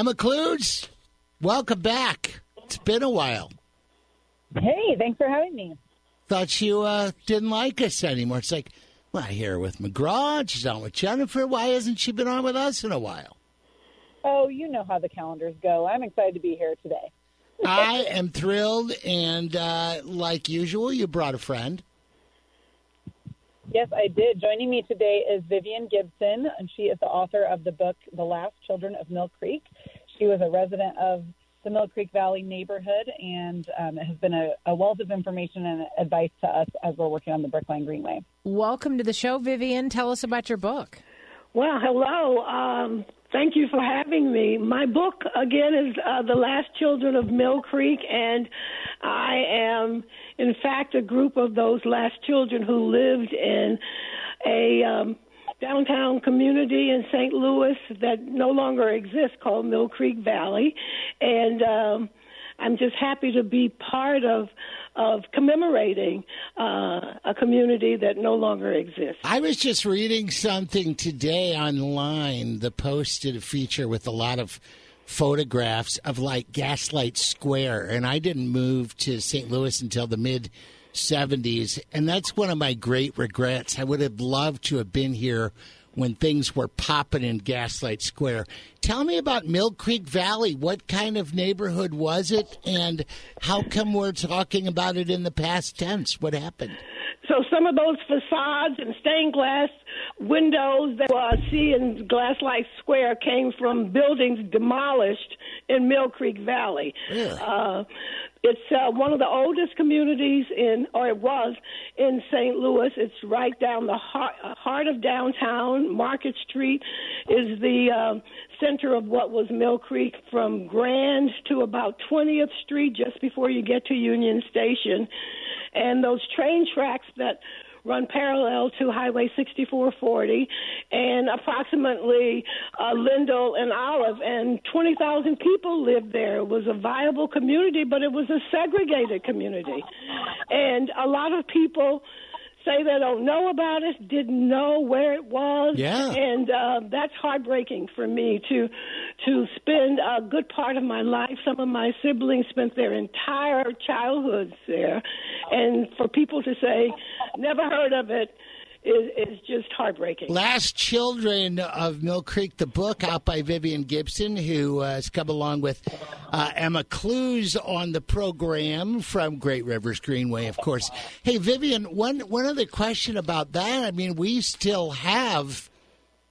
Emma Klues, welcome back. It's been a while. Hey, thanks for having me. Thought you uh, didn't like us anymore. It's like, well, I hear her with McGraw. She's on with Jennifer. Why hasn't she been on with us in a while? Oh, you know how the calendars go. I'm excited to be here today. I am thrilled, and uh, like usual, you brought a friend. Yes, I did. Joining me today is Vivian Gibson, and she is the author of the book The Last Children of Mill Creek. She was a resident of the Mill Creek Valley neighborhood and um, has been a, a, wealth of information and advice to us as we're working on the Brickline Greenway. Welcome to the show, Vivian. Tell us about your book. Well, hello. Um, thank you for having me. My book, again, is uh, The Last Children of Mill Creek, and I am, in fact, a group of those last children who lived in a um, downtown community in St. Louis that no longer exists called Mill Creek Valley, and um, I'm just happy to be part of of commemorating uh, a community that no longer exists. I was just reading something today online. The posted a feature with a lot of photographs of like Gaslight Square, and I didn't move to St. Louis until the mid 70s, and that's one of my great regrets. I would have loved to have been here when things were popping in Gaslight Square. Tell me about Mill Creek Valley. What kind of neighborhood was it, and how come we're talking about it in the past tense? What happened? So some of those facades and stained glass windows that I see in Gaslight Square came from buildings demolished in Mill Creek Valley. Really? Uh, it's uh, one of the oldest communities in, or it was, in St. Louis. It's right down the heart, heart of downtown. Market Street is the uh, center of what was Mill Creek from Grand to about 20th Street, just before you get to Union Station. And those train tracks that run parallel to Highway 6440 and approximately uh, Lindell and Olive, and 20,000 people lived there. It was a viable community, but it was a segregated community. And a lot of people say they don't know about it, didn't know where it was, yeah. and uh, that's heartbreaking for me to to spend a good part of my life. Some of my siblings spent their entire childhoods there, and for people to say never heard of it is, is just heartbreaking. Last Children of Mill Creek, the book out by Vivian Gibson, who uh, has come along with uh, Emma Klues on the program from Great Rivers Greenway, of course. Hey, Vivian, one, one other question about that. I mean, we still have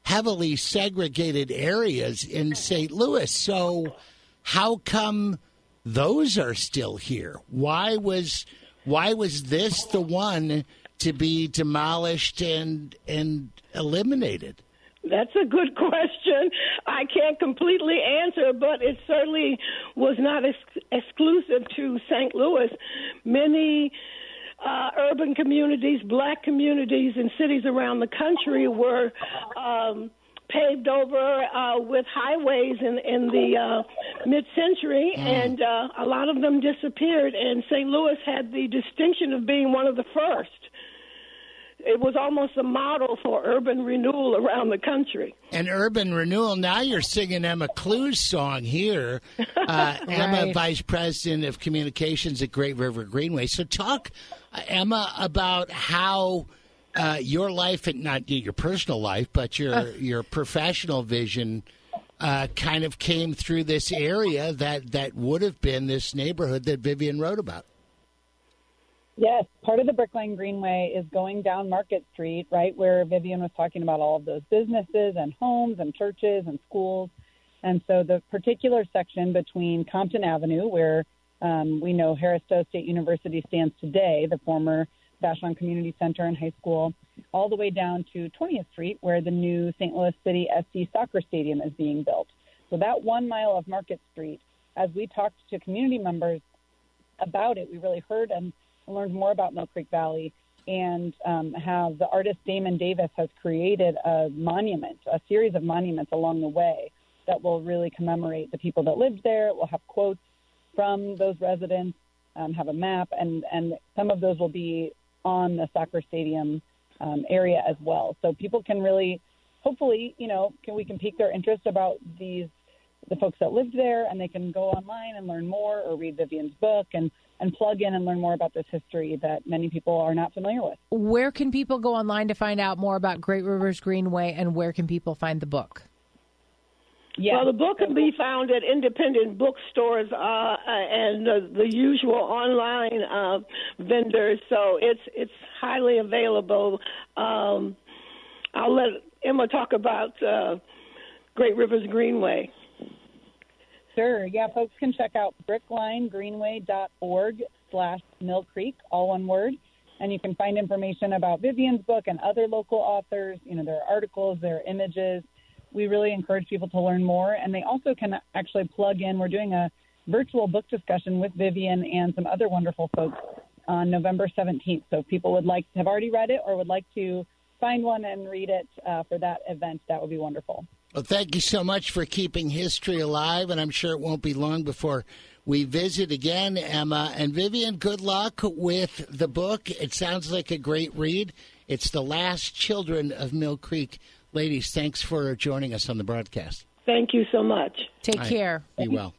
heavily segregated areas in St. Louis. So, how come those are still here? Why was why was this the one to be demolished and and eliminated? That's a good question. I can't completely answer, but it certainly was not ex- exclusive to St. Louis. Many uh, urban communities, black communities, and cities around the country were um, paved over uh, with highways in, in the uh, mid-century, mm. and uh, a lot of them disappeared. And St. Louis had the distinction of being one of the first it was almost a model for urban renewal around the country. And urban renewal. Now you're singing Emma Klues' song here. Uh, right. Emma, Vice President of Communications at Great River Greenway. So talk, uh, Emma, about how. Uh, your life, and not your personal life, but your uh. your professional vision, uh, kind of came through this area that that would have been this neighborhood that Vivian wrote about. Yes, part of the Brickline Greenway is going down Market Street, right where Vivian was talking about all of those businesses and homes and churches and schools. And so the particular section between Compton Avenue, where um, we know Harris Stowe State University stands today, the former Vashon Community Center and High School, all the way down to 20th Street, where the new St. Louis City SC Soccer Stadium is being built. So that one mile of Market Street, as we talked to community members about it, we really heard and learned more about Mill Creek Valley and um, have the artist Damon Davis has created a monument, a series of monuments along the way that will really commemorate the people that lived there. It will have quotes from those residents, um, have a map, and, and some of those will be on the soccer stadium um, area as well. So people can really, hopefully, you know, can we can pique their interest about these the folks that lived there, and they can go online and learn more or read Vivian's book and and plug in and learn more about this history that many people are not familiar with. Where can people go online to find out more about Great Rivers Greenway, and where can people find the book? Yeah. Well, the book can be found at independent bookstores uh, and uh, the usual online uh, vendors. So it's it's highly available. Um, I'll let Emma talk about uh, Great Rivers Greenway. Sure. Yeah, folks can check out bricklinegreenway.org slash Mill Creek, all one word. And you can find information about Vivian's book and other local authors. You know, there are articles, there are images. We really encourage people to learn more. And they also can actually plug in. We're doing a virtual book discussion with Vivian and some other wonderful folks on November 17th. So if people would like to have already read it or would like to find one and read it uh, for that event, that would be wonderful. Well, thank you so much for keeping history alive, and I'm sure it won't be long before we visit again, Emma. And Vivian, good luck with the book. It sounds like a great read. It's The Last Children of Mill Creek. Ladies, thanks for joining us on the broadcast. Thank you so much. Take care. Be well.